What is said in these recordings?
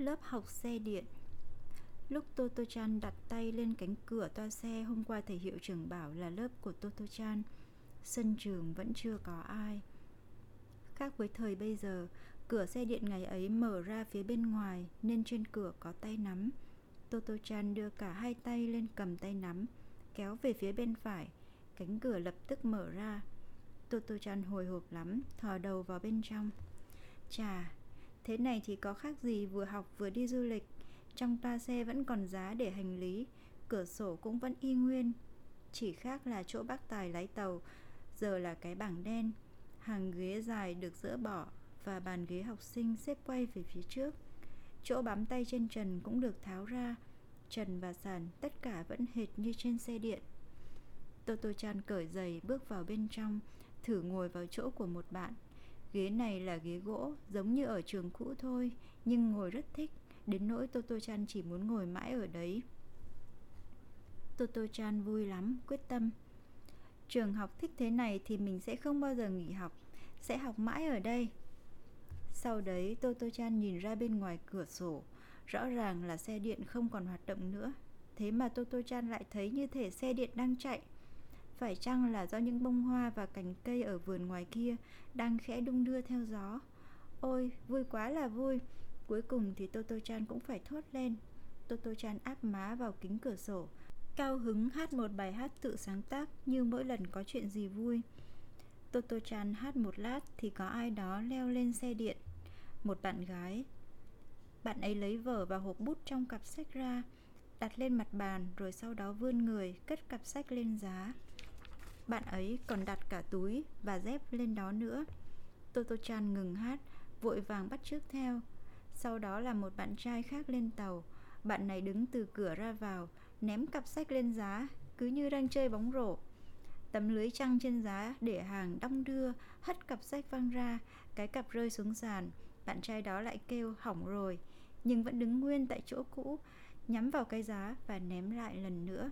Lớp học xe điện Lúc Toto Chan đặt tay lên cánh cửa toa xe hôm qua thầy hiệu trưởng bảo là lớp của Toto Chan, sân trường vẫn chưa có ai. Khác với thời bây giờ, cửa xe điện ngày ấy mở ra phía bên ngoài nên trên cửa có tay nắm. Toto Chan đưa cả hai tay lên cầm tay nắm, kéo về phía bên phải, cánh cửa lập tức mở ra. Toto Chan hồi hộp lắm, thò đầu vào bên trong. Chà, thế này thì có khác gì vừa học vừa đi du lịch. Trong toa xe vẫn còn giá để hành lý, cửa sổ cũng vẫn y nguyên. Chỉ khác là chỗ bác tài lái tàu, giờ là cái bảng đen. Hàng ghế dài được dỡ bỏ và bàn ghế học sinh xếp quay về phía trước. Chỗ bám tay trên trần cũng được tháo ra. Trần và sàn tất cả vẫn hệt như trên xe điện. Toto Chan cởi giày bước vào bên trong, thử ngồi vào chỗ của một bạn. Ghế này là ghế gỗ, giống như ở trường cũ thôi, nhưng ngồi rất thích, đến nỗi Toto Chan chỉ muốn ngồi mãi ở đấy. Toto Chan vui lắm, quyết tâm. Trường học thích thế này thì mình sẽ không bao giờ nghỉ học, sẽ học mãi ở đây. Sau đấy Toto Chan nhìn ra bên ngoài cửa sổ, rõ ràng là xe điện không còn hoạt động nữa. Thế mà Toto Chan lại thấy như thể xe điện đang chạy. Phải chăng là do những bông hoa và cành cây ở vườn ngoài kia đang khẽ đung đưa theo gió? Ôi, vui quá là vui. Cuối cùng thì Toto Chan cũng phải thốt lên. Toto Chan áp má vào kính cửa sổ, cao hứng hát một bài hát tự sáng tác như mỗi lần có chuyện gì vui. Toto Chan hát một lát thì có ai đó leo lên xe điện. Một bạn gái. Bạn ấy lấy vở và hộp bút trong cặp sách ra, đặt lên mặt bàn rồi sau đó vươn người cất cặp sách lên giá. Bạn ấy còn đặt cả túi và dép lên đó nữa. Toto Chan ngừng hát, vội vàng bắt trước theo. Sau đó là một bạn trai khác lên tàu. Bạn này đứng từ cửa ra vào, ném cặp sách lên giá, cứ như đang chơi bóng rổ. Tấm lưới trăng trên giá để hàng đong đưa, hất cặp sách văng ra, cái cặp rơi xuống sàn. Bạn trai đó lại kêu hỏng rồi, nhưng vẫn đứng nguyên tại chỗ cũ, nhắm vào cái giá và ném lại lần nữa.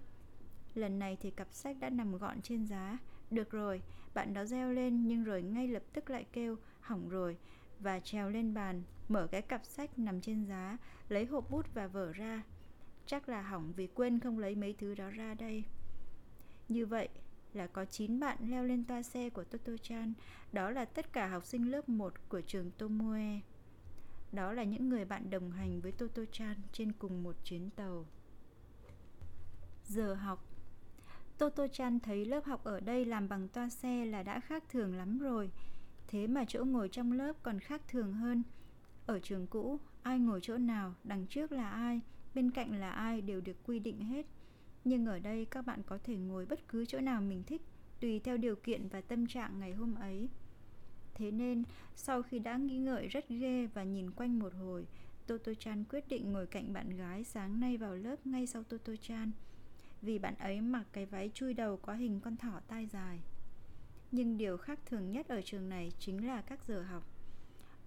Lần này thì cặp sách đã nằm gọn trên giá. Được rồi, bạn đó reo lên nhưng rồi ngay lập tức lại kêu hỏng rồi và trèo lên bàn, mở cái cặp sách nằm trên giá, lấy hộp bút và vở ra. Chắc là hỏng vì quên không lấy mấy thứ đó ra đây. Như vậy là có 9 bạn leo lên toa xe của Toto Chan, đó là tất cả học sinh lớp 1 của trường Tomoe. Đó là những người bạn đồng hành với Toto Chan trên cùng một chuyến tàu. Giờ học Toto Chan thấy lớp học ở đây làm bằng toa xe là đã khác thường lắm rồi. Thế mà chỗ ngồi trong lớp còn khác thường hơn. Ở trường cũ, ai ngồi chỗ nào, đằng trước là ai, bên cạnh là ai đều được quy định hết. Nhưng ở đây các bạn có thể ngồi bất cứ chỗ nào mình thích, tùy theo điều kiện và tâm trạng ngày hôm ấy. Thế nên, sau khi đã nghĩ ngợi rất ghê và nhìn quanh một hồi, Toto Chan quyết định ngồi cạnh bạn gái sáng nay vào lớp ngay sau Toto Chan vì bạn ấy mặc cái váy chui đầu có hình con thỏ tai dài. Nhưng điều khác thường nhất ở trường này chính là các giờ học.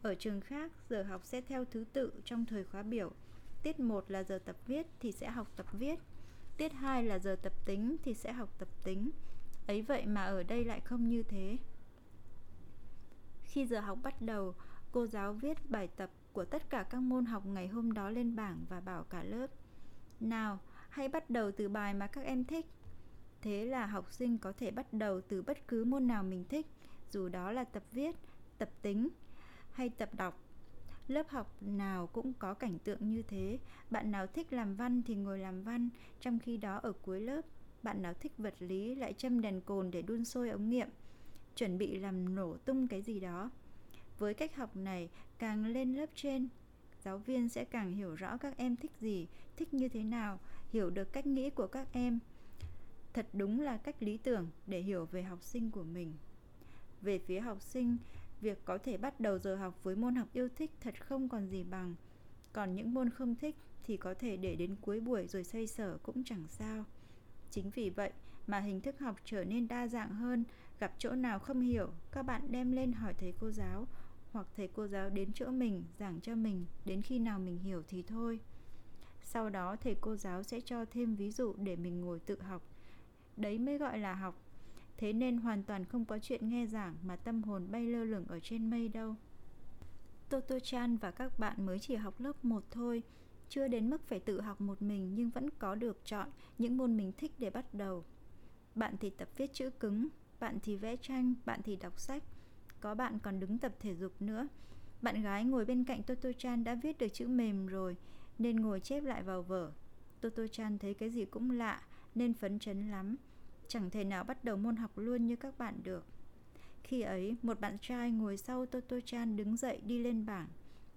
Ở trường khác, giờ học sẽ theo thứ tự trong thời khóa biểu. Tiết 1 là giờ tập viết thì sẽ học tập viết. Tiết 2 là giờ tập tính thì sẽ học tập tính. Ấy vậy mà ở đây lại không như thế. Khi giờ học bắt đầu, cô giáo viết bài tập của tất cả các môn học ngày hôm đó lên bảng và bảo cả lớp. Nào, hãy bắt đầu từ bài mà các em thích. Thế là học sinh có thể bắt đầu từ bất cứ môn nào mình thích, dù đó là tập viết, tập tính hay tập đọc. Lớp học nào cũng có cảnh tượng như thế, bạn nào thích làm văn thì ngồi làm văn, trong khi đó ở cuối lớp, bạn nào thích vật lý lại châm đèn cồn để đun sôi ống nghiệm, chuẩn bị làm nổ tung cái gì đó. Với cách học này, càng lên lớp trên, giáo viên sẽ càng hiểu rõ các em thích gì, thích như thế nào, hiểu được cách nghĩ của các em. Thật đúng là cách lý tưởng để hiểu về học sinh của mình. Về phía học sinh, việc có thể bắt đầu giờ học với môn học yêu thích thật không còn gì bằng. Còn những môn không thích thì có thể để đến cuối buổi rồi xây sở cũng chẳng sao. Chính vì vậy mà hình thức học trở nên đa dạng hơn, gặp chỗ nào không hiểu, các bạn đem lên hỏi thầy cô giáo hoặc thầy cô giáo đến chỗ mình giảng cho mình đến khi nào mình hiểu thì thôi sau đó thầy cô giáo sẽ cho thêm ví dụ để mình ngồi tự học. Đấy mới gọi là học. Thế nên hoàn toàn không có chuyện nghe giảng mà tâm hồn bay lơ lửng ở trên mây đâu. Toto Chan và các bạn mới chỉ học lớp 1 thôi, chưa đến mức phải tự học một mình nhưng vẫn có được chọn những môn mình thích để bắt đầu. Bạn thì tập viết chữ cứng, bạn thì vẽ tranh, bạn thì đọc sách, có bạn còn đứng tập thể dục nữa. Bạn gái ngồi bên cạnh Toto Chan đã viết được chữ mềm rồi nên ngồi chép lại vào vở. Toto Chan thấy cái gì cũng lạ nên phấn chấn lắm. Chẳng thể nào bắt đầu môn học luôn như các bạn được. Khi ấy, một bạn trai ngồi sau Toto Chan đứng dậy đi lên bảng.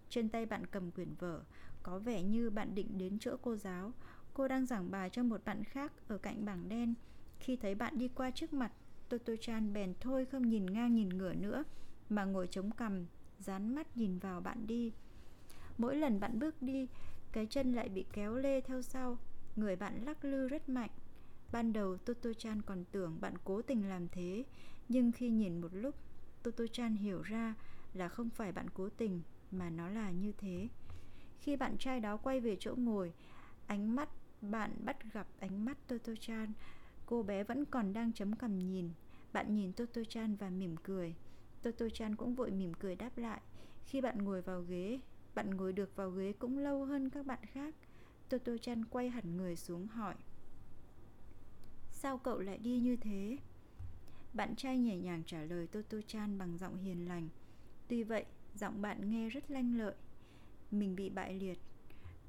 Trên tay bạn cầm quyển vở, có vẻ như bạn định đến chỗ cô giáo. Cô đang giảng bài cho một bạn khác ở cạnh bảng đen. Khi thấy bạn đi qua trước mặt, Toto Chan bèn thôi không nhìn ngang nhìn ngửa nữa, mà ngồi chống cằm, dán mắt nhìn vào bạn đi. Mỗi lần bạn bước đi, cái chân lại bị kéo lê theo sau, người bạn lắc lư rất mạnh. Ban đầu Toto Chan còn tưởng bạn cố tình làm thế, nhưng khi nhìn một lúc, Toto Chan hiểu ra là không phải bạn cố tình mà nó là như thế. Khi bạn trai đó quay về chỗ ngồi, ánh mắt bạn bắt gặp ánh mắt Toto Chan. Cô bé vẫn còn đang chấm cằm nhìn. Bạn nhìn Toto Chan và mỉm cười. Toto Chan cũng vội mỉm cười đáp lại. Khi bạn ngồi vào ghế, bạn ngồi được vào ghế cũng lâu hơn các bạn khác. Toto Chan quay hẳn người xuống hỏi. Sao cậu lại đi như thế? Bạn trai nhẹ nhàng trả lời Toto Chan bằng giọng hiền lành. Tuy vậy, giọng bạn nghe rất lanh lợi. Mình bị bại liệt.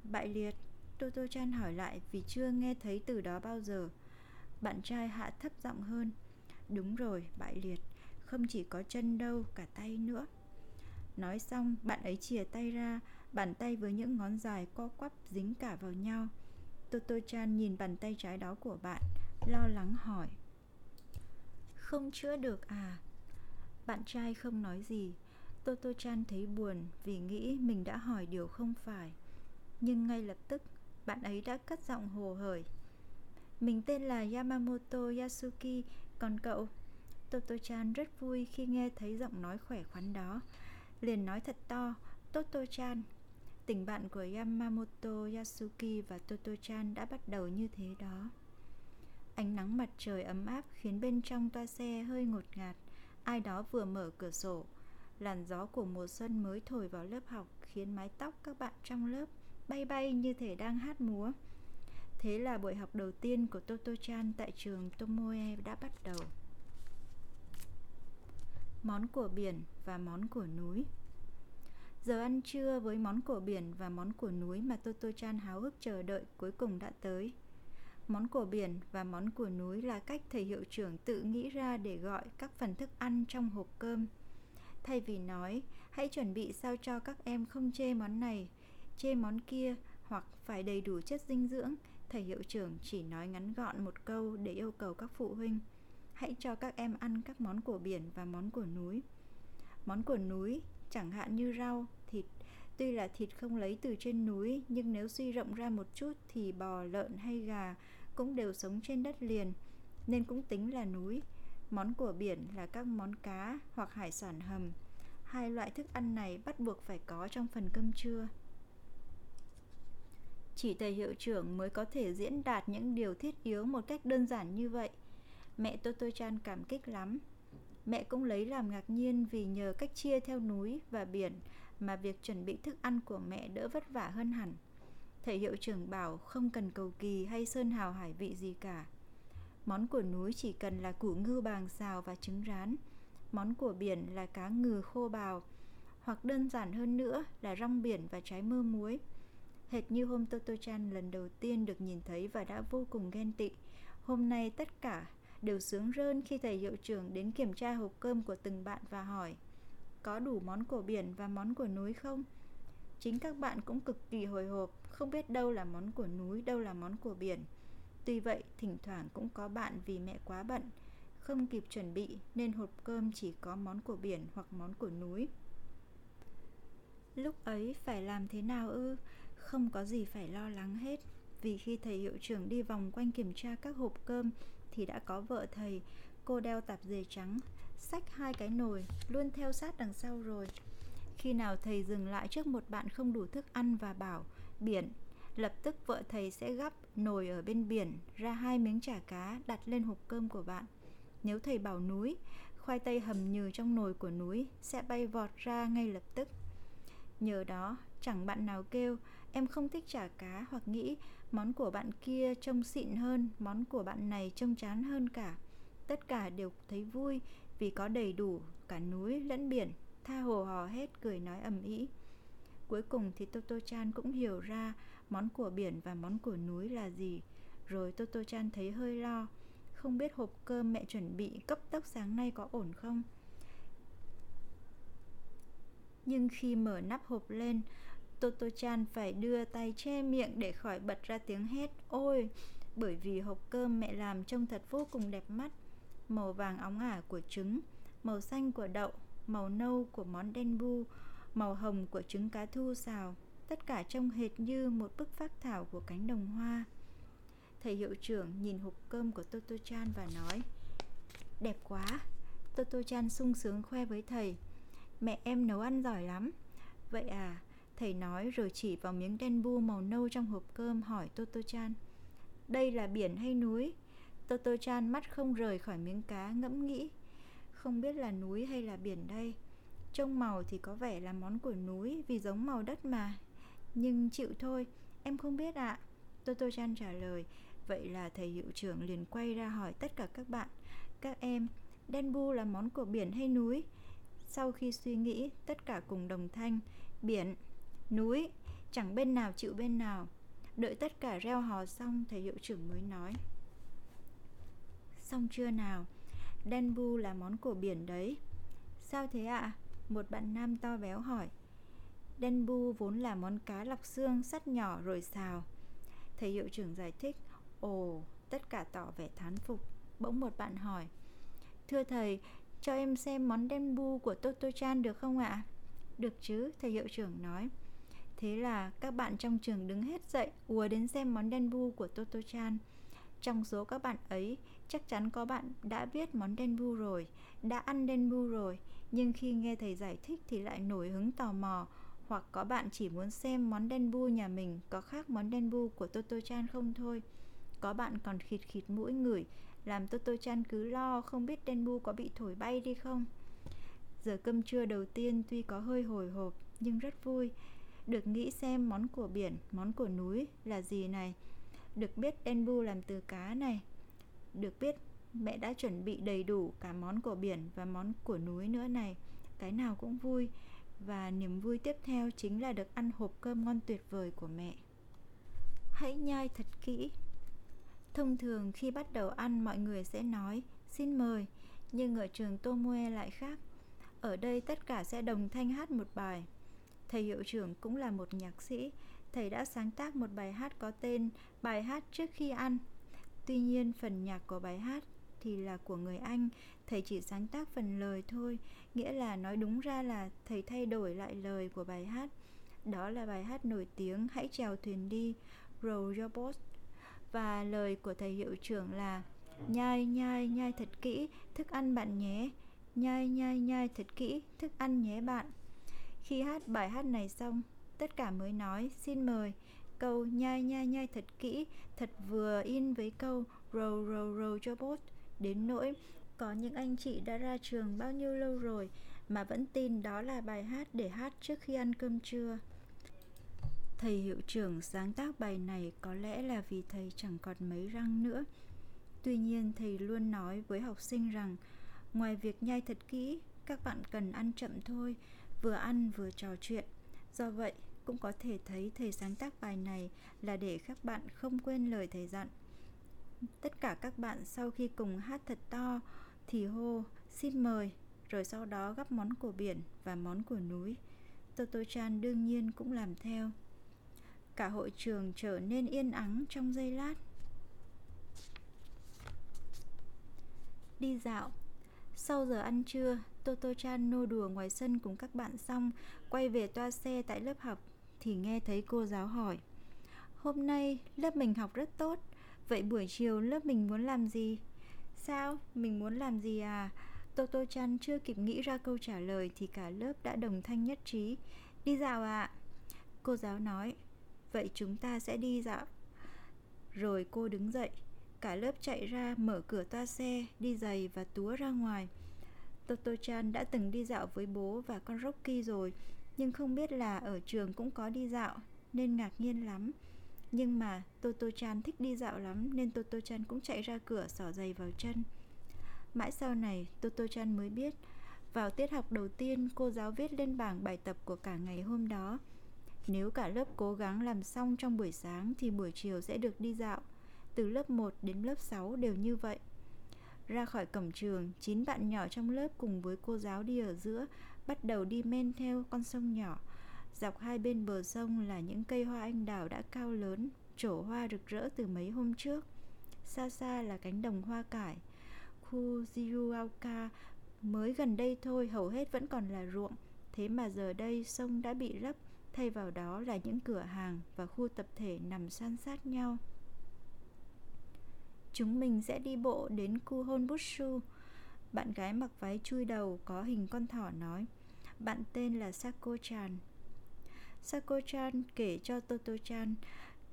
Bại liệt? Toto Chan hỏi lại vì chưa nghe thấy từ đó bao giờ. Bạn trai hạ thấp giọng hơn. Đúng rồi, bại liệt. Không chỉ có chân đâu, cả tay nữa. Nói xong, bạn ấy chìa tay ra, bàn tay với những ngón dài co quắp dính cả vào nhau. Toto Chan nhìn bàn tay trái đó của bạn, lo lắng hỏi. Không chữa được à? Bạn trai không nói gì. Toto Chan thấy buồn vì nghĩ mình đã hỏi điều không phải. Nhưng ngay lập tức, bạn ấy đã cất giọng hồ hởi. Mình tên là Yamamoto Yasuki, còn cậu? Toto Chan rất vui khi nghe thấy giọng nói khỏe khoắn đó. Liền nói thật to, Toto Chan. Tình bạn của Yamamoto Yasuki và Toto Chan đã bắt đầu như thế đó. Ánh nắng mặt trời ấm áp khiến bên trong toa xe hơi ngột ngạt. Ai đó vừa mở cửa sổ. Làn gió của mùa xuân mới thổi vào lớp học khiến mái tóc các bạn trong lớp bay bay như thể đang hát múa. Thế là buổi học đầu tiên của Toto-chan tại trường Tomoe đã bắt đầu. Món của biển và món của núi Giờ ăn trưa với món của biển và món của núi mà Toto-chan háo hức chờ đợi cuối cùng đã tới. Món của biển và món của núi là cách thầy hiệu trưởng tự nghĩ ra để gọi các phần thức ăn trong hộp cơm. Thay vì nói, hãy chuẩn bị sao cho các em không chê món này, chê món kia hoặc phải đầy đủ chất dinh dưỡng, thầy hiệu trưởng chỉ nói ngắn gọn một câu để yêu cầu các phụ huynh. Hãy cho các em ăn các món của biển và món của núi. Món của núi, chẳng hạn như rau, thịt, Tuy là thịt không lấy từ trên núi, nhưng nếu suy rộng ra một chút thì bò, lợn hay gà cũng đều sống trên đất liền, nên cũng tính là núi. Món của biển là các món cá hoặc hải sản hầm. Hai loại thức ăn này bắt buộc phải có trong phần cơm trưa. Chỉ thầy hiệu trưởng mới có thể diễn đạt những điều thiết yếu một cách đơn giản như vậy. Mẹ Toto Chan cảm kích lắm. Mẹ cũng lấy làm ngạc nhiên vì nhờ cách chia theo núi và biển mà việc chuẩn bị thức ăn của mẹ đỡ vất vả hơn hẳn. Thầy hiệu trưởng bảo không cần cầu kỳ hay sơn hào hải vị gì cả. Món của núi chỉ cần là củ ngưu bàng xào và trứng rán. Món của biển là cá ngừ khô bào. Hoặc đơn giản hơn nữa là rong biển và trái mơ muối. Hệt như hôm Toto Chan lần đầu tiên được nhìn thấy và đã vô cùng ghen tị. Hôm nay tất cả đều sướng rơn khi thầy hiệu trưởng đến kiểm tra hộp cơm của từng bạn và hỏi có đủ món của biển và món của núi không? Chính các bạn cũng cực kỳ hồi hộp, không biết đâu là món của núi, đâu là món của biển. Tuy vậy, thỉnh thoảng cũng có bạn vì mẹ quá bận, không kịp chuẩn bị nên hộp cơm chỉ có món của biển hoặc món của núi. Lúc ấy phải làm thế nào ư? Không có gì phải lo lắng hết, vì khi thầy hiệu trưởng đi vòng quanh kiểm tra các hộp cơm thì đã có vợ thầy, cô đeo tạp dề trắng, xách hai cái nồi luôn theo sát đằng sau rồi. Khi nào thầy dừng lại trước một bạn không đủ thức ăn và bảo biển lập tức vợ thầy sẽ gắp nồi ở bên biển ra hai miếng chả cá đặt lên hộp cơm của bạn. Nếu thầy bảo núi khoai tây hầm nhừ trong nồi của núi sẽ bay vọt ra ngay lập tức. Nhờ đó, chẳng bạn nào kêu em không thích chả cá hoặc nghĩ món của bạn kia trông xịn hơn, món của bạn này trông chán hơn cả. Tất cả đều thấy vui vì có đầy đủ cả núi lẫn biển, tha hồ hò hét cười nói ầm ĩ. Cuối cùng thì Toto Chan cũng hiểu ra món của biển và món của núi là gì. Rồi Toto Chan thấy hơi lo, không biết hộp cơm mẹ chuẩn bị cấp tốc sáng nay có ổn không. Nhưng khi mở nắp hộp lên, Toto Chan phải đưa tay che miệng để khỏi bật ra tiếng hét. Ôi, bởi vì hộp cơm mẹ làm trông thật vô cùng đẹp mắt. Màu vàng óng ả của trứng, màu xanh của đậu, màu nâu của món đen bu, màu hồng của trứng cá thu xào. Tất cả trông hệt như một bức phác thảo của cánh đồng hoa. Thầy hiệu trưởng nhìn hộp cơm của Toto Chan và nói, đẹp quá. Toto Chan sung sướng khoe với thầy, mẹ em nấu ăn giỏi lắm. Vậy à Thầy nói rồi chỉ vào miếng đen bu màu nâu trong hộp cơm hỏi Toto Chan Đây là biển hay núi? Toto Chan mắt không rời khỏi miếng cá ngẫm nghĩ Không biết là núi hay là biển đây Trông màu thì có vẻ là món của núi vì giống màu đất mà Nhưng chịu thôi, em không biết ạ à. Toto Chan trả lời Vậy là thầy hiệu trưởng liền quay ra hỏi tất cả các bạn Các em, đen bu là món của biển hay núi? Sau khi suy nghĩ, tất cả cùng đồng thanh Biển núi, chẳng bên nào chịu bên nào. Đợi tất cả reo hò xong, thầy hiệu trưởng mới nói. Xong chưa nào? Đen bu là món của biển đấy. Sao thế ạ? À? một bạn nam to béo hỏi. Đen bu vốn là món cá lọc xương, sắt nhỏ rồi xào. Thầy hiệu trưởng giải thích. Ồ, tất cả tỏ vẻ thán phục. Bỗng một bạn hỏi. Thưa thầy, cho em xem món đen bu của toto chan được không ạ? Được chứ, thầy hiệu trưởng nói. Thế là các bạn trong trường đứng hết dậy ùa đến xem món đen bu của Toto Chan. Trong số các bạn ấy, chắc chắn có bạn đã biết món đen bu rồi, đã ăn đen bu rồi, nhưng khi nghe thầy giải thích thì lại nổi hứng tò mò, hoặc có bạn chỉ muốn xem món đen bu nhà mình có khác món đen bu của Toto Chan không thôi. Có bạn còn khịt khịt mũi ngửi, làm Toto Chan cứ lo không biết đen bu có bị thổi bay đi không. Giờ cơm trưa đầu tiên tuy có hơi hồi hộp nhưng rất vui được nghĩ xem món của biển, món của núi là gì này. Được biết denbu làm từ cá này. Được biết mẹ đã chuẩn bị đầy đủ cả món của biển và món của núi nữa này. Cái nào cũng vui và niềm vui tiếp theo chính là được ăn hộp cơm ngon tuyệt vời của mẹ. Hãy nhai thật kỹ. Thông thường khi bắt đầu ăn mọi người sẽ nói xin mời, nhưng ở trường Tomoe lại khác. Ở đây tất cả sẽ đồng thanh hát một bài Thầy hiệu trưởng cũng là một nhạc sĩ, thầy đã sáng tác một bài hát có tên Bài hát trước khi ăn. Tuy nhiên phần nhạc của bài hát thì là của người Anh, thầy chỉ sáng tác phần lời thôi, nghĩa là nói đúng ra là thầy thay đổi lại lời của bài hát. Đó là bài hát nổi tiếng Hãy chèo thuyền đi, Row Your Boat. Và lời của thầy hiệu trưởng là Nhai nhai nhai thật kỹ, thức ăn bạn nhé. Nhai nhai nhai thật kỹ, thức ăn nhé bạn. Khi hát bài hát này xong, tất cả mới nói xin mời. Câu nhai nhai nhai thật kỹ, thật vừa in với câu row row row cho bốt. Đến nỗi có những anh chị đã ra trường bao nhiêu lâu rồi mà vẫn tin đó là bài hát để hát trước khi ăn cơm trưa. Thầy hiệu trưởng sáng tác bài này có lẽ là vì thầy chẳng còn mấy răng nữa. Tuy nhiên thầy luôn nói với học sinh rằng ngoài việc nhai thật kỹ, các bạn cần ăn chậm thôi vừa ăn vừa trò chuyện. Do vậy, cũng có thể thấy thầy sáng tác bài này là để các bạn không quên lời thầy dặn. Tất cả các bạn sau khi cùng hát thật to thì hô xin mời, rồi sau đó gắp món của biển và món của núi. Toto Chan đương nhiên cũng làm theo. Cả hội trường trở nên yên ắng trong giây lát. Đi dạo Sau giờ ăn trưa, Toto Chan nô đùa ngoài sân cùng các bạn xong, quay về toa xe tại lớp học, thì nghe thấy cô giáo hỏi. Hôm nay lớp mình học rất tốt, vậy buổi chiều lớp mình muốn làm gì? Sao? Mình muốn làm gì à? Toto Chan chưa kịp nghĩ ra câu trả lời thì cả lớp đã đồng thanh nhất trí. Đi dạo ạ. À? Cô giáo nói, vậy chúng ta sẽ đi dạo. Rồi cô đứng dậy, cả lớp chạy ra mở cửa toa xe, đi giày và túa ra ngoài. Toto Chan đã từng đi dạo với bố và con Rocky rồi, nhưng không biết là ở trường cũng có đi dạo nên ngạc nhiên lắm. Nhưng mà Toto Chan thích đi dạo lắm nên Toto Chan cũng chạy ra cửa xỏ giày vào chân. Mãi sau này Toto Chan mới biết vào tiết học đầu tiên cô giáo viết lên bảng bài tập của cả ngày hôm đó. Nếu cả lớp cố gắng làm xong trong buổi sáng thì buổi chiều sẽ được đi dạo. Từ lớp 1 đến lớp 6 đều như vậy. Ra khỏi cổng trường, chín bạn nhỏ trong lớp cùng với cô giáo đi ở giữa bắt đầu đi men theo con sông nhỏ. Dọc hai bên bờ sông là những cây hoa anh đào đã cao lớn, trổ hoa rực rỡ từ mấy hôm trước. Xa xa là cánh đồng hoa cải. Khu Jiruaoka mới gần đây thôi hầu hết vẫn còn là ruộng. Thế mà giờ đây sông đã bị lấp, thay vào đó là những cửa hàng và khu tập thể nằm san sát nhau. Chúng mình sẽ đi bộ đến Kuhonbutsu. Bạn gái mặc váy chui đầu có hình con thỏ nói. Bạn tên là Sako-chan. Sako-chan kể cho Toto-chan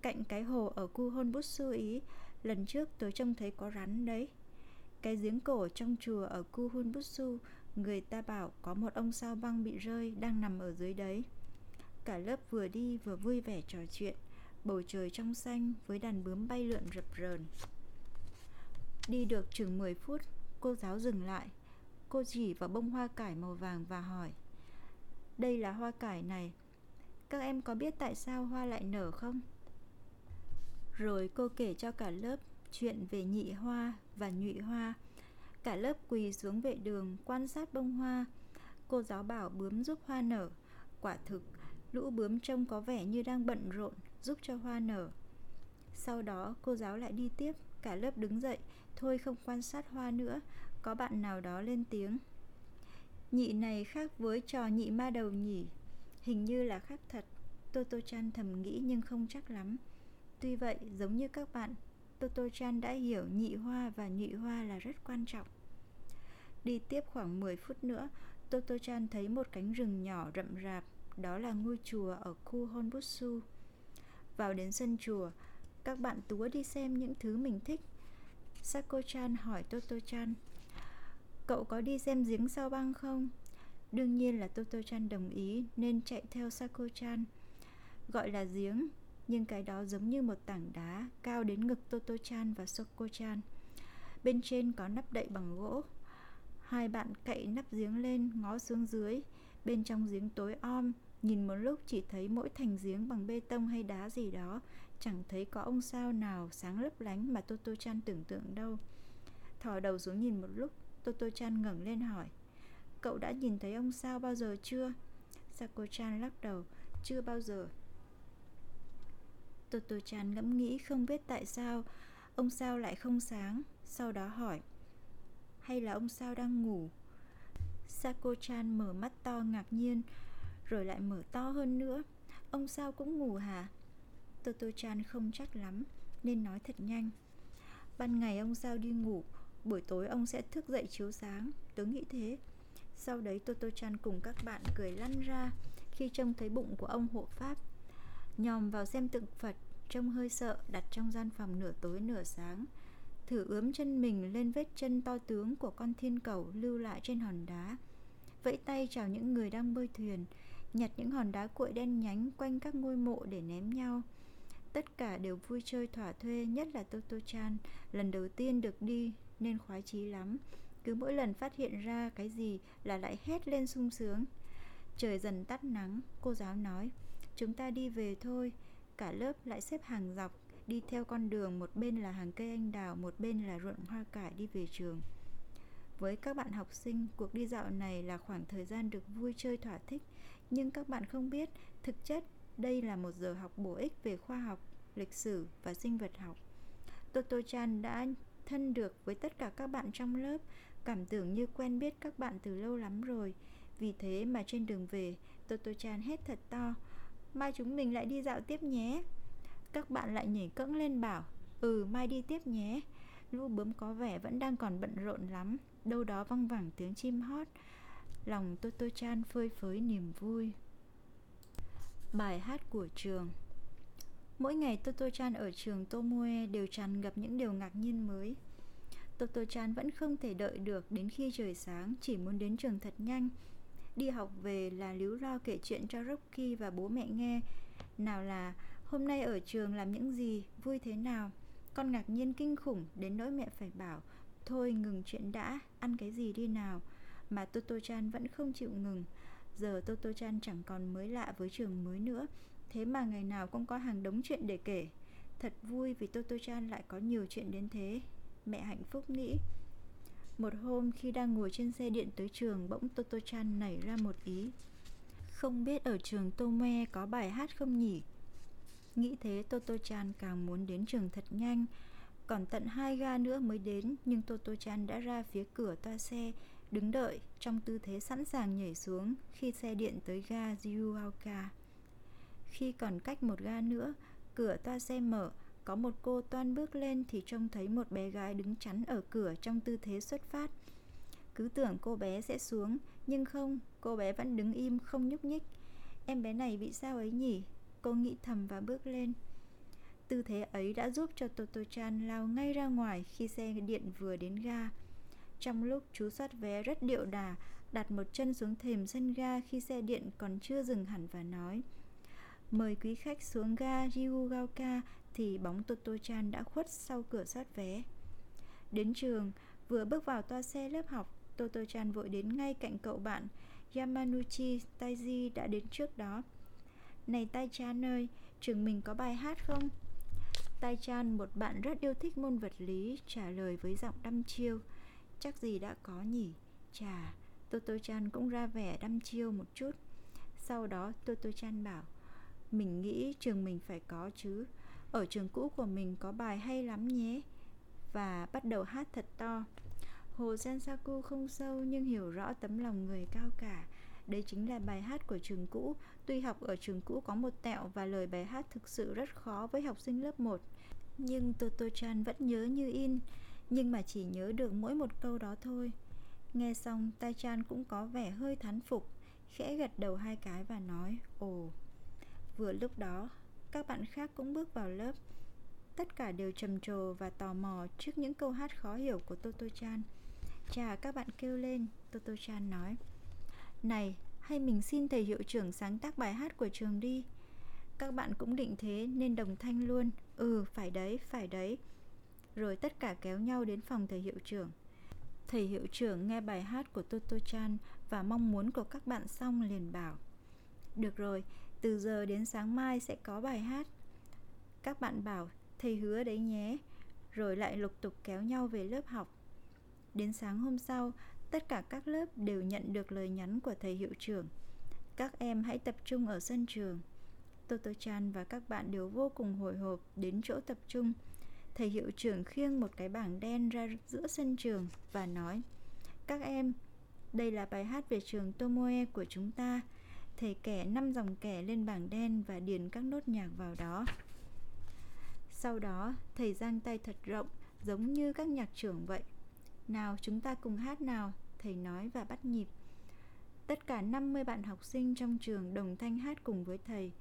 cạnh cái hồ ở Kuhonbutsu ý. Lần trước tôi trông thấy có rắn đấy. Cái giếng cổ trong chùa ở Kuhonbutsu, người ta bảo có một ông sao băng bị rơi đang nằm ở dưới đấy. Cả lớp vừa đi vừa vui vẻ trò chuyện, bầu trời trong xanh với đàn bướm bay lượn rập rờn. Đi được chừng 10 phút, cô giáo dừng lại. Cô chỉ vào bông hoa cải màu vàng và hỏi Đây là hoa cải này Các em có biết tại sao hoa lại nở không? Rồi cô kể cho cả lớp chuyện về nhị hoa và nhụy hoa. Cả lớp quỳ xuống vệ đường quan sát bông hoa. Cô giáo bảo bướm giúp hoa nở. Quả thực, lũ bướm trông có vẻ như đang bận rộn giúp cho hoa nở. Sau đó cô giáo lại đi tiếp. Cả lớp đứng dậy, Thôi không quan sát hoa nữa, Có bạn nào đó lên tiếng. Nhị này khác với trò nhị ma đầu nhỉ, Hình như là khác thật. Toto Chan thầm nghĩ nhưng không chắc lắm. Tuy vậy, giống như các bạn Toto Chan đã hiểu nhị hoa và nhị hoa là rất quan trọng. Đi tiếp khoảng 10 phút nữa Toto Chan thấy một cánh rừng nhỏ rậm rạp, Đó là ngôi chùa ở khu Honbutsu. Vào đến sân chùa các bạn túa đi xem những thứ mình thích. Sako-chan hỏi Toto-chan, Cậu có đi xem giếng sao băng không? Đương nhiên là Toto-chan đồng ý, nên chạy theo Sako-chan. Gọi là giếng, Nhưng cái đó giống như một tảng đá cao đến ngực Toto-chan và Sako-chan Bên trên có nắp đậy bằng gỗ. Hai bạn cậy nắp giếng lên, ngó xuống dưới. Bên trong giếng tối om, Nhìn một lúc chỉ thấy mỗi thành giếng bằng bê tông hay đá gì đó Chẳng thấy có ông sao nào sáng lấp lánh mà Toto Chan tưởng tượng đâu Thò đầu xuống nhìn một lúc Toto Chan ngẩng lên hỏi, Cậu đã nhìn thấy ông sao bao giờ chưa? Sako Chan lắc đầu, Chưa bao giờ Toto Chan ngẫm nghĩ không biết tại sao Ông sao lại không sáng, Sau đó hỏi, Hay là ông sao đang ngủ Sako Chan mở mắt to ngạc nhiên, Rồi lại mở to hơn nữa, Ông sao cũng ngủ hả? Toto Chan không chắc lắm, Nên nói thật nhanh. Ban ngày ông sao đi ngủ, Buổi tối ông sẽ thức dậy chiếu sáng. Tớ nghĩ thế. Sau đấy Toto Chan cùng các bạn cười lăn ra Khi trông thấy bụng của ông hộ pháp. Nhòm vào xem tượng Phật, Trông hơi sợ, đặt trong gian phòng nửa tối nửa sáng. Thử ướm chân mình lên vết chân to tướng của con thiên cầu lưu lại trên hòn đá. Vẫy tay chào những người đang bơi thuyền, Nhặt những hòn đá cuội đen nhánh quanh các ngôi mộ để ném nhau. Tất cả đều vui chơi thỏa thuê Nhất là Toto Chan Lần đầu tiên được đi nên khoái chí lắm. Cứ mỗi lần phát hiện ra cái gì Là lại hét lên sung sướng. Trời dần tắt nắng Cô giáo nói Chúng ta đi về thôi. Cả lớp lại xếp hàng dọc Đi theo con đường Một bên là hàng cây anh đào Một bên là ruộng hoa cải đi về trường. Với các bạn học sinh, cuộc đi dạo này là khoảng thời gian được vui chơi thỏa thích, nhưng các bạn không biết, thực chất đây là một giờ học bổ ích về khoa học, lịch sử và sinh vật học. Toto Chan đã thân được với tất cả các bạn trong lớp, cảm tưởng như quen biết các bạn từ lâu lắm rồi. Vì thế mà trên đường về, Toto Chan hét thật to, mai chúng mình lại đi dạo tiếp nhé. Các bạn lại nhảy cẫng lên bảo, ừ mai đi tiếp nhé. Lũ bướm có vẻ vẫn đang còn bận rộn lắm, đâu đó văng vẳng tiếng chim hót. Lòng Toto Chan phơi phới niềm vui. Bài hát của trường Mỗi ngày Toto Chan ở trường Tomoe đều tràn ngập những điều ngạc nhiên mới. Toto Chan vẫn không thể đợi được đến khi trời sáng, chỉ muốn đến trường thật nhanh. đi học về là líu lo kể chuyện cho Rocky và bố mẹ nghe. Nào là hôm nay ở trường làm những gì, vui thế nào. Con ngạc nhiên kinh khủng đến nỗi mẹ phải bảo Thôi ngừng chuyện đã, ăn cái gì đi nào Mà Toto Chan vẫn không chịu ngừng Giờ Toto Chan chẳng còn mới lạ với trường mới nữa. Thế mà ngày nào cũng có hàng đống chuyện để kể. Thật vui vì Toto Chan lại có nhiều chuyện đến thế. Mẹ hạnh phúc nghĩ. Một hôm khi đang ngồi trên xe điện tới trường, Bỗng Toto Chan nảy ra một ý. Không biết ở trường Tome có bài hát không nhỉ? Nghĩ thế Toto Chan càng muốn đến trường thật nhanh. Còn tận hai ga nữa mới đến, Nhưng Toto Chan đã ra phía cửa toa xe. Đứng đợi trong tư thế sẵn sàng nhảy xuống Khi xe điện tới ga Jiuoka. Khi còn cách một ga nữa Cửa toa xe mở Có một cô toan bước lên Thì trông thấy một bé gái đứng chắn ở cửa Trong tư thế xuất phát Cứ tưởng cô bé sẽ xuống Nhưng không, cô bé vẫn đứng im không nhúc nhích Em bé này bị sao ấy nhỉ Cô nghĩ thầm và bước lên Tư thế ấy đã giúp cho Toto Chan lao ngay ra ngoài khi xe điện vừa đến ga. Trong lúc chú soát vé rất điệu đà, đặt một chân xuống thềm sân ga khi xe điện còn chưa dừng hẳn và nói Mời quý khách xuống ga Ryugaoka thì bóng Toto Chan đã khuất sau cửa soát vé. Đến trường, vừa bước vào toa xe lớp học, Toto Chan vội đến ngay cạnh cậu bạn Yamanuchi Taiji đã đến trước đó. Này Tai Chan ơi, trường mình có bài hát không? Tai Chan, một bạn rất yêu thích môn vật lý, trả lời với giọng đăm chiêu. Chắc gì đã có nhỉ? Chà, Toto Chan cũng ra vẻ đăm chiêu một chút. Sau đó Toto Chan bảo, mình nghĩ trường mình phải có chứ. Ở trường cũ của mình có bài hay lắm nhé. Và bắt đầu hát thật to. Hồ Sensaku không sâu nhưng hiểu rõ tấm lòng người cao cả. Đây chính là bài hát của trường cũ. Tuy học ở trường cũ có một tẹo và lời bài hát thực sự rất khó với học sinh lớp 1. Nhưng Toto Chan vẫn nhớ như in, nhưng mà chỉ nhớ được mỗi một câu đó thôi. Nghe xong, Tai Chan cũng có vẻ hơi thán phục, khẽ gật đầu hai cái và nói, ồ. Vừa lúc đó, các bạn khác cũng bước vào lớp. Tất cả đều trầm trồ và tò mò trước những câu hát khó hiểu của Toto Chan. Chà, các bạn kêu lên, Toto Chan nói. Này, hay mình xin thầy hiệu trưởng sáng tác bài hát của trường đi Các bạn cũng định thế nên đồng thanh luôn Ừ, phải đấy, phải đấy rồi tất cả kéo nhau đến phòng thầy hiệu trưởng Thầy hiệu trưởng nghe bài hát của Toto Chan và mong muốn của các bạn xong liền bảo Được rồi, từ giờ đến sáng mai sẽ có bài hát Các bạn bảo, thầy hứa đấy nhé Rồi lại lục tục kéo nhau về lớp học Đến sáng hôm sau, tất cả các lớp đều nhận được lời nhắn của thầy hiệu trưởng. Các em hãy tập trung ở sân trường. Toto Chan và các bạn đều vô cùng hồi hộp đến chỗ tập trung. Thầy hiệu trưởng khiêng một cái bảng đen ra giữa sân trường và nói Các em, đây là bài hát về trường Tomoe của chúng ta. Thầy kẻ năm dòng kẻ lên bảng đen và điền các nốt nhạc vào đó. Sau đó, thầy giang tay thật rộng, giống như các nhạc trưởng vậy. Nào, chúng ta cùng hát nào, thầy nói và bắt nhịp. Tất cả 50 bạn học sinh trong trường đồng thanh hát cùng với thầy.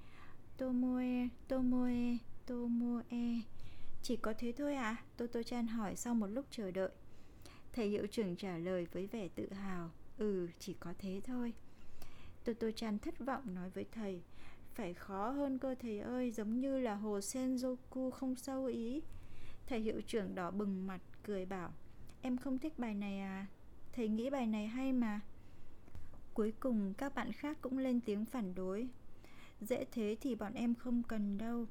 Tomoe, Tomoe, Tomoe. Chỉ có thế thôi à? Toto Chan hỏi sau một lúc chờ đợi. Thầy hiệu trưởng trả lời với vẻ tự hào. Ừ, chỉ có thế thôi. Toto Chan thất vọng nói với thầy. Phải khó hơn cơ thầy ơi, giống như là hồ Senjoku không sâu ý. Thầy hiệu trưởng đỏ bừng mặt, cười bảo. Em không thích bài này à? Thầy nghĩ bài này hay mà Cuối cùng các bạn khác cũng lên tiếng phản đối Dễ thế thì bọn em không cần đâu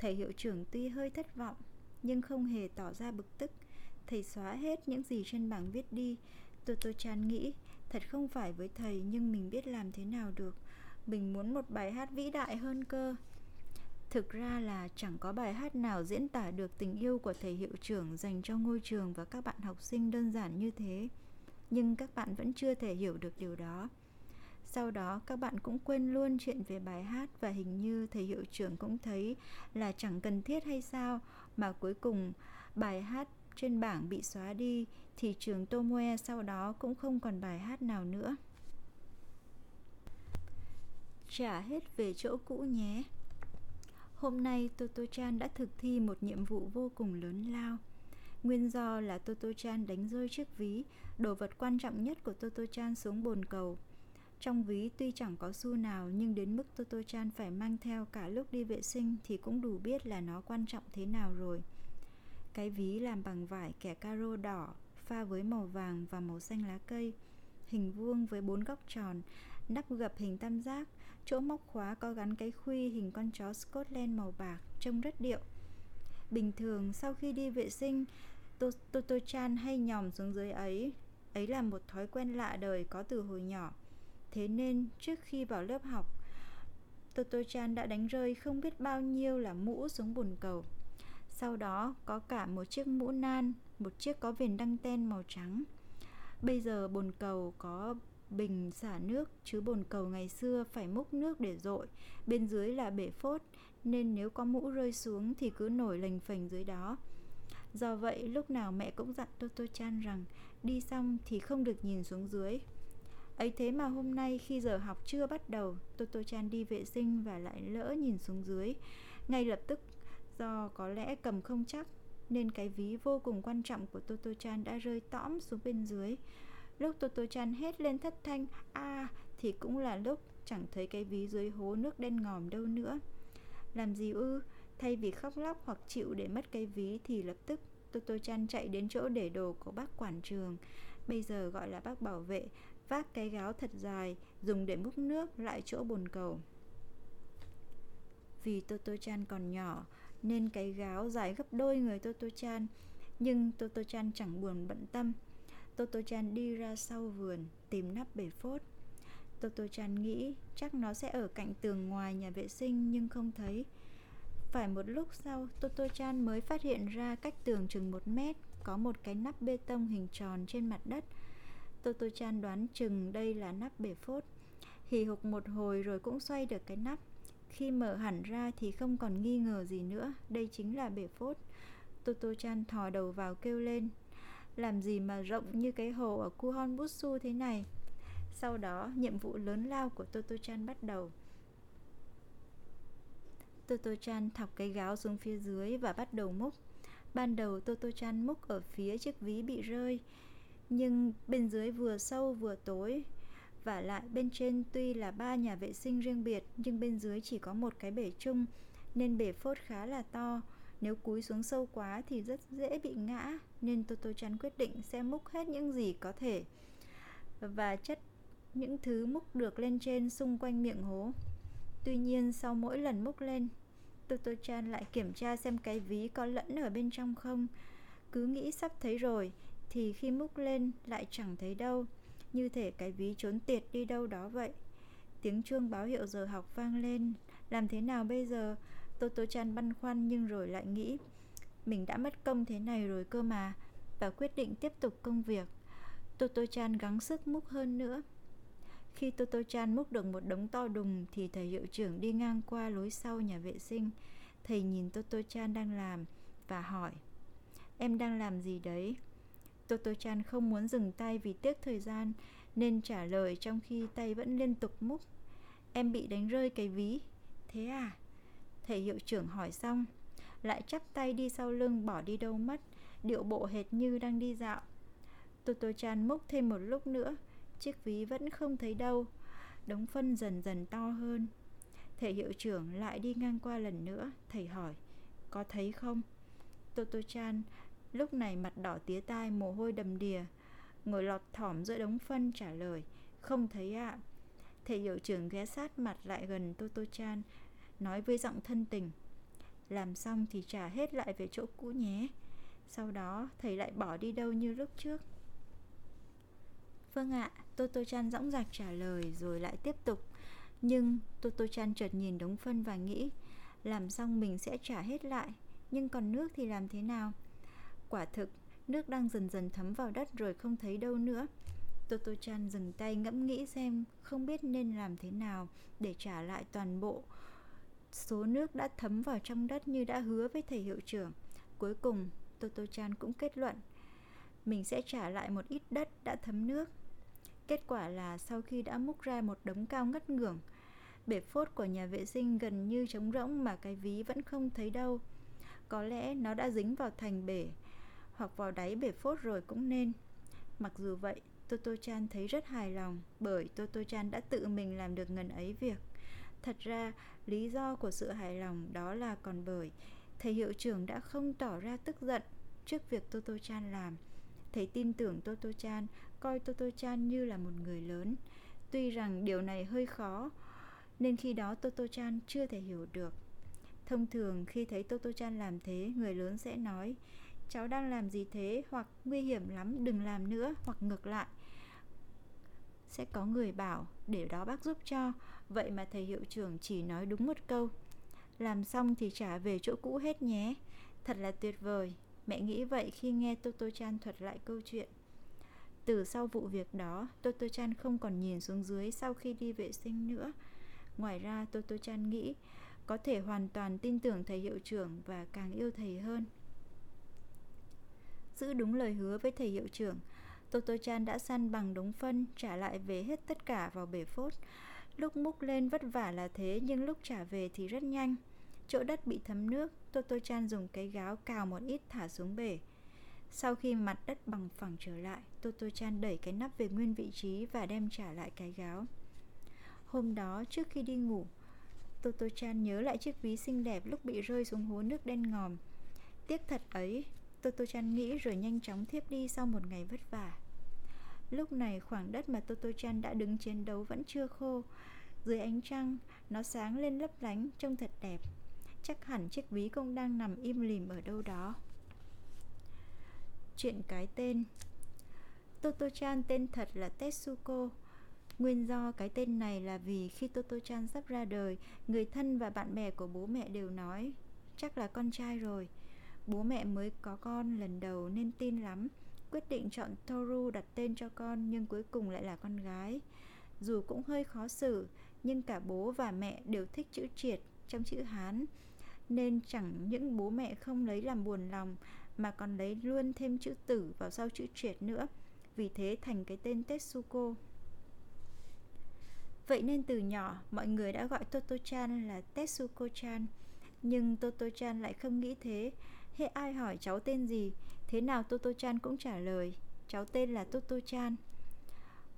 Thầy hiệu trưởng tuy hơi thất vọng, Nhưng không hề tỏ ra bực tức. Thầy xóa hết những gì trên bảng viết đi. Tôi tôi chán nghĩ, Thật không phải với thầy, nhưng mình biết làm thế nào được. Mình muốn một bài hát vĩ đại hơn cơ. Thực ra là chẳng có bài hát nào diễn tả được tình yêu của thầy hiệu trưởng dành cho ngôi trường và các bạn học sinh đơn giản như thế. Nhưng các bạn vẫn chưa thể hiểu được điều đó sau đó các bạn cũng quên luôn chuyện về bài hát và hình như thầy hiệu trưởng cũng thấy là chẳng cần thiết hay sao mà cuối cùng bài hát trên bảng bị xóa đi thì trường Tomoe sau đó cũng không còn bài hát nào nữa. Trả hết về chỗ cũ nhé. Hôm nay Toto Chan đã thực thi một nhiệm vụ vô cùng lớn lao. Nguyên do là Toto Chan đánh rơi chiếc ví, đồ vật quan trọng nhất của Toto Chan xuống bồn cầu. Trong ví tuy chẳng có xu nào nhưng đến mức Toto Chan phải mang theo cả lúc đi vệ sinh thì cũng đủ biết là nó quan trọng thế nào rồi. Cái ví làm bằng vải kẻ caro đỏ pha với màu vàng và màu xanh lá cây, hình vuông với bốn góc tròn, nắp gập hình tam giác, chỗ móc khóa có gắn cái khuy hình con chó Scotland màu bạc, trông rất điệu. Bình thường sau khi đi vệ sinh, Toto Chan hay nhòm xuống dưới ấy. Ấy là một thói quen lạ đời có từ hồi nhỏ. Thế nên trước khi vào lớp học, Toto Chan đã đánh rơi không biết bao nhiêu là mũ xuống bồn cầu. Sau đó có cả một chiếc mũ nan, một chiếc có viền đăng ten màu trắng. Bây giờ bồn cầu có bình xả nước chứ bồn cầu ngày xưa phải múc nước để dội, bên dưới là bể phốt nên nếu có mũ rơi xuống thì cứ nổi lềnh phềnh dưới đó. Do vậy lúc nào mẹ cũng dặn Toto Chan rằng đi xong thì không được nhìn xuống dưới. Ấy thế mà hôm nay khi giờ học chưa bắt đầu, Toto Chan đi vệ sinh và lại lỡ nhìn xuống dưới. Ngay lập tức do có lẽ cầm không chắc nên cái ví vô cùng quan trọng của Toto Chan đã rơi tõm xuống bên dưới. Lúc Toto Chan hét lên thất thanh a à, thì cũng là lúc chẳng thấy cái ví dưới hố nước đen ngòm đâu nữa. Làm gì ư? Thay vì khóc lóc hoặc chịu để mất cái ví thì lập tức Toto Chan chạy đến chỗ để đồ của bác quản trường. Bây giờ gọi là bác bảo vệ, vác cái gáo thật dài, dùng để múc nước lại chỗ bồn cầu. Vì Toto Chan còn nhỏ, nên cái gáo dài gấp đôi người Toto Chan, nhưng Toto Chan chẳng buồn bận tâm. Toto Chan đi ra sau vườn, tìm nắp bể phốt. Toto Chan nghĩ chắc nó sẽ ở cạnh tường ngoài nhà vệ sinh nhưng không thấy. Phải một lúc sau, Toto Chan mới phát hiện ra cách tường chừng một mét có một cái nắp bê tông hình tròn trên mặt đất. Toto Chan đoán chừng đây là nắp bể phốt. Hì hục một hồi rồi cũng xoay được cái nắp. Khi mở hẳn ra thì không còn nghi ngờ gì nữa, đây chính là bể phốt. Toto Chan thò đầu vào kêu lên. Làm gì mà rộng như cái hồ ở Kuhon Butsu thế này? Sau đó, nhiệm vụ lớn lao của Toto Chan bắt đầu. Toto Chan thọc cái gáo xuống phía dưới và bắt đầu múc. Ban đầu Toto Chan múc ở phía chiếc ví bị rơi, nhưng bên dưới vừa sâu vừa tối. Và lại bên trên tuy là ba nhà vệ sinh riêng biệt, nhưng bên dưới chỉ có một cái bể chung, nên bể phốt khá là to. Nếu cúi xuống sâu quá thì rất dễ bị ngã, nên Toto Chan quyết định sẽ múc hết những gì có thể, và chất những thứ múc được lên trên xung quanh miệng hố. Tuy nhiên sau mỗi lần múc lên Toto Chan lại kiểm tra xem cái ví có lẫn ở bên trong không Cứ nghĩ sắp thấy rồi thì khi múc lên lại chẳng thấy đâu, Như thể cái ví trốn tiệt đi đâu đó vậy. Tiếng chuông báo hiệu giờ học vang lên. Làm thế nào bây giờ? Toto Chan băn khoăn nhưng rồi lại nghĩ, Mình đã mất công thế này rồi cơ mà, Và quyết định tiếp tục công việc. Toto Chan gắng sức múc hơn nữa. Khi Toto Chan múc được một đống to đùng thì thầy hiệu trưởng đi ngang qua lối sau nhà vệ sinh. Thầy nhìn Toto Chan đang làm và hỏi, Em đang làm gì đấy? Toto Chan không muốn dừng tay vì tiếc thời gian nên trả lời trong khi tay vẫn liên tục múc. Em bị đánh rơi cái ví. Thế à? Thầy hiệu trưởng hỏi xong, lại chắp tay đi sau lưng bỏ đi đâu mất, điệu bộ hệt như đang đi dạo. Toto Chan múc thêm một lúc nữa Chiếc ví vẫn không thấy đâu Đống phân dần dần to hơn Thầy hiệu trưởng lại đi ngang qua lần nữa Thầy hỏi Có thấy không Toto Chan lúc này mặt đỏ tía tai mồ hôi đầm đìa Ngồi lọt thỏm giữa đống phân trả lời Không thấy ạ à. Thầy hiệu trưởng ghé sát mặt lại gần Toto Chan Nói với giọng thân tình Làm xong thì trả hết lại về chỗ cũ nhé Sau đó thầy lại bỏ đi đâu như lúc trước Vâng ạ, Toto Chan dõng dạc trả lời rồi lại tiếp tục. Nhưng Toto Chan chợt nhìn đống phân và nghĩ, làm xong mình sẽ trả hết lại, nhưng còn nước thì làm thế nào? Quả thực, nước đang dần dần thấm vào đất rồi không thấy đâu nữa. Toto Chan dừng tay ngẫm nghĩ xem không biết nên làm thế nào để trả lại toàn bộ số nước đã thấm vào trong đất như đã hứa với thầy hiệu trưởng. Cuối cùng, Toto Chan cũng kết luận mình sẽ trả lại một ít đất đã thấm nước. Kết quả là sau khi đã múc ra một đống cao ngất ngưởng, bể phốt của nhà vệ sinh gần như trống rỗng mà cái ví vẫn không thấy đâu. Có lẽ nó đã dính vào thành bể hoặc vào đáy bể phốt rồi cũng nên. Mặc dù vậy, Toto-chan thấy rất hài lòng bởi Toto-chan đã tự mình làm được ngần ấy việc. Thật ra, lý do của sự hài lòng đó là còn bởi thầy hiệu trưởng đã không tỏ ra tức giận trước việc Toto-chan làm. Thầy tin tưởng Toto-chan, coi Toto-chan như là một người lớn. Tuy rằng điều này hơi khó, nên khi đó Toto-chan chưa thể hiểu được. Thông thường khi thấy Toto-chan làm thế, người lớn sẽ nói cháu đang làm gì thế? Hoặc nguy hiểm lắm, đừng làm nữa, hoặc ngược lại. Sẽ có người bảo, để đó bác giúp cho. Vậy mà thầy hiệu trưởng chỉ nói đúng một câu, làm xong thì trả về chỗ cũ hết nhé. Thật là tuyệt vời. Mẹ nghĩ vậy khi nghe toto chan thuật lại câu chuyện. Từ sau vụ việc đó toto chan không còn nhìn xuống dưới sau khi đi vệ sinh nữa. Ngoài ra toto chan nghĩ có thể hoàn toàn tin tưởng thầy hiệu trưởng và càng yêu thầy hơn giữ đúng lời hứa với thầy hiệu trưởng. Toto Chan đã săn bằng đống phân, trả lại về hết tất cả vào bể phốt. Lúc múc lên vất vả là thế nhưng lúc trả về thì rất nhanh. Chỗ đất bị thấm nước, Toto Chan dùng cái gáo cào một ít thả xuống bể. Sau khi mặt đất bằng phẳng trở lại, Toto Chan đẩy cái nắp về nguyên vị trí và đem trả lại cái gáo. Hôm đó, trước khi đi ngủ, Toto Chan nhớ lại chiếc ví xinh đẹp lúc bị rơi xuống hố nước đen ngòm. Tiếc thật ấy, Toto Chan nghĩ rồi nhanh chóng thiếp đi sau một ngày vất vả. Lúc này khoảng đất mà Toto Chan đã đứng chiến đấu vẫn chưa khô. Dưới ánh trăng, nó sáng lên lấp lánh, trông thật đẹp. Chắc hẳn chiếc ví cũng đang nằm im lìm ở đâu đó. Chuyện cái tên Toto Chan tên thật là Tetsuko. Nguyên do cái tên này là vì khi Toto Chan sắp ra đời, người thân và bạn bè của bố mẹ đều nói chắc là con trai rồi. Bố mẹ mới có con lần đầu nên tin lắm. Quyết định chọn Toru đặt tên cho con nhưng cuối cùng lại là con gái. Dù cũng hơi khó xử, nhưng cả bố và mẹ đều thích chữ triệt trong chữ Hán. Nên chẳng những bố mẹ không lấy làm buồn lòng, mà còn lấy luôn thêm chữ tử vào sau chữ triệt nữa. Vì thế thành cái tên Tetsuko. Vậy nên từ nhỏ, mọi người đã gọi Toto-chan là Tetsuko-chan. Nhưng Toto-chan lại không nghĩ thế thế ai hỏi cháu tên gì? Thế nào Toto Chan cũng trả lời, Cháu tên là Toto Chan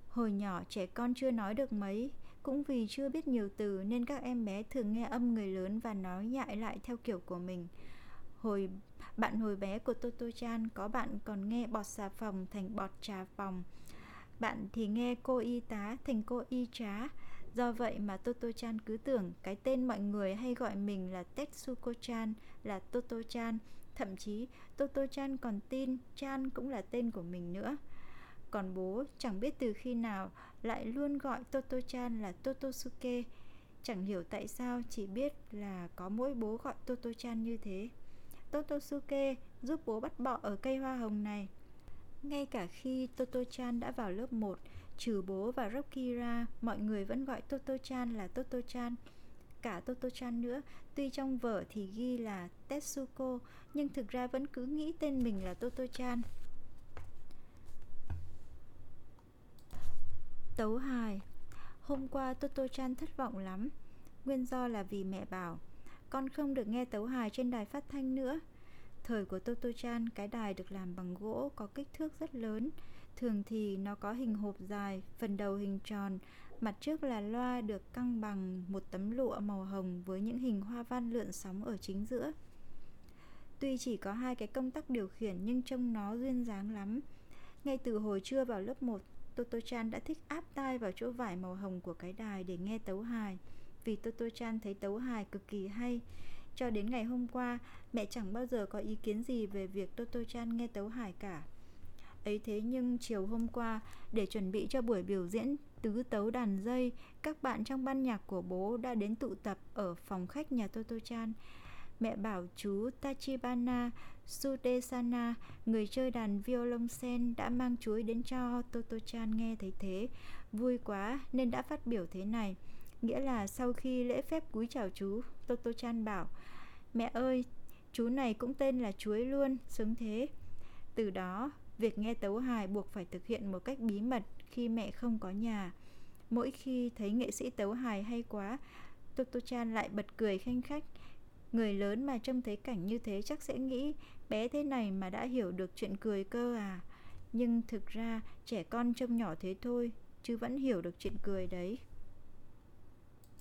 Hồi nhỏ trẻ con chưa nói được mấy, Cũng vì chưa biết nhiều từ Nên các em bé thường nghe âm người lớn Và nói nhại lại theo kiểu của mình. Hồi, bạn hồi bé của Toto Chan Có bạn còn nghe bọt xà phòng thành bọt trà phòng. Bạn thì nghe cô y tá thành cô y trá. Do vậy mà Toto-chan cứ tưởng cái tên mọi người hay gọi mình là Tetsuko-chan là Toto-chan. Thậm chí Toto Chan còn tin Chan cũng là tên của mình nữa. Còn bố, chẳng biết từ khi nào lại luôn gọi Toto Chan là Totosuke. Chẳng hiểu tại sao chỉ biết là có mỗi bố gọi Toto Chan như thế. Totosuke giúp bố bắt bọ ở cây hoa hồng này. Ngay cả khi Toto Chan đã vào lớp 1 Trừ bố và Rocky ra Mọi người vẫn gọi Toto Chan là Toto Chan cả Toto-chan nữa. Tuy trong vở thì ghi là Tetsuko Nhưng thực ra vẫn cứ nghĩ tên mình là Toto-chan. Tấu hài. Hôm qua Toto-chan thất vọng lắm. Nguyên do là vì mẹ bảo Con không được nghe tấu hài trên đài phát thanh nữa. Thời của Toto-chan, cái đài được làm bằng gỗ có kích thước rất lớn. Thường thì nó có hình hộp dài, phần đầu hình tròn Mặt trước là loa được căng bằng một tấm lụa màu hồng với những hình hoa văn lượn sóng ở chính giữa. Tuy chỉ có hai cái công tắc điều khiển nhưng trông nó duyên dáng lắm. Ngay từ hồi trưa vào lớp 1, Toto Chan đã thích áp tai vào chỗ vải màu hồng của cái đài để nghe tấu hài vì Toto Chan thấy tấu hài cực kỳ hay. Cho đến ngày hôm qua, mẹ chẳng bao giờ có ý kiến gì về việc Toto Chan nghe tấu hài cả. Ấy thế nhưng chiều hôm qua, để chuẩn bị cho buổi biểu diễn tứ tấu đàn dây, các bạn trong ban nhạc của bố đã đến tụ tập ở phòng khách nhà Toto-chan. Mẹ bảo chú Tachibana Sudesana, người chơi đàn violoncel đã mang chuối đến cho Toto-chan nghe thấy thế. Vui quá nên đã phát biểu thế này. Nghĩa là sau khi lễ phép cúi chào chú, Toto-chan bảo Mẹ ơi, chú này cũng tên là chuối luôn, sướng thế. Từ đó, Việc nghe tấu hài buộc phải thực hiện một cách bí mật khi mẹ không có nhà. Mỗi khi thấy nghệ sĩ tấu hài hay quá, Toto Chan lại bật cười khanh khách. Người lớn mà trông thấy cảnh như thế chắc sẽ nghĩ bé thế này mà đã hiểu được chuyện cười cơ à. Nhưng thực ra trẻ con trông nhỏ thế thôi Chứ vẫn hiểu được chuyện cười đấy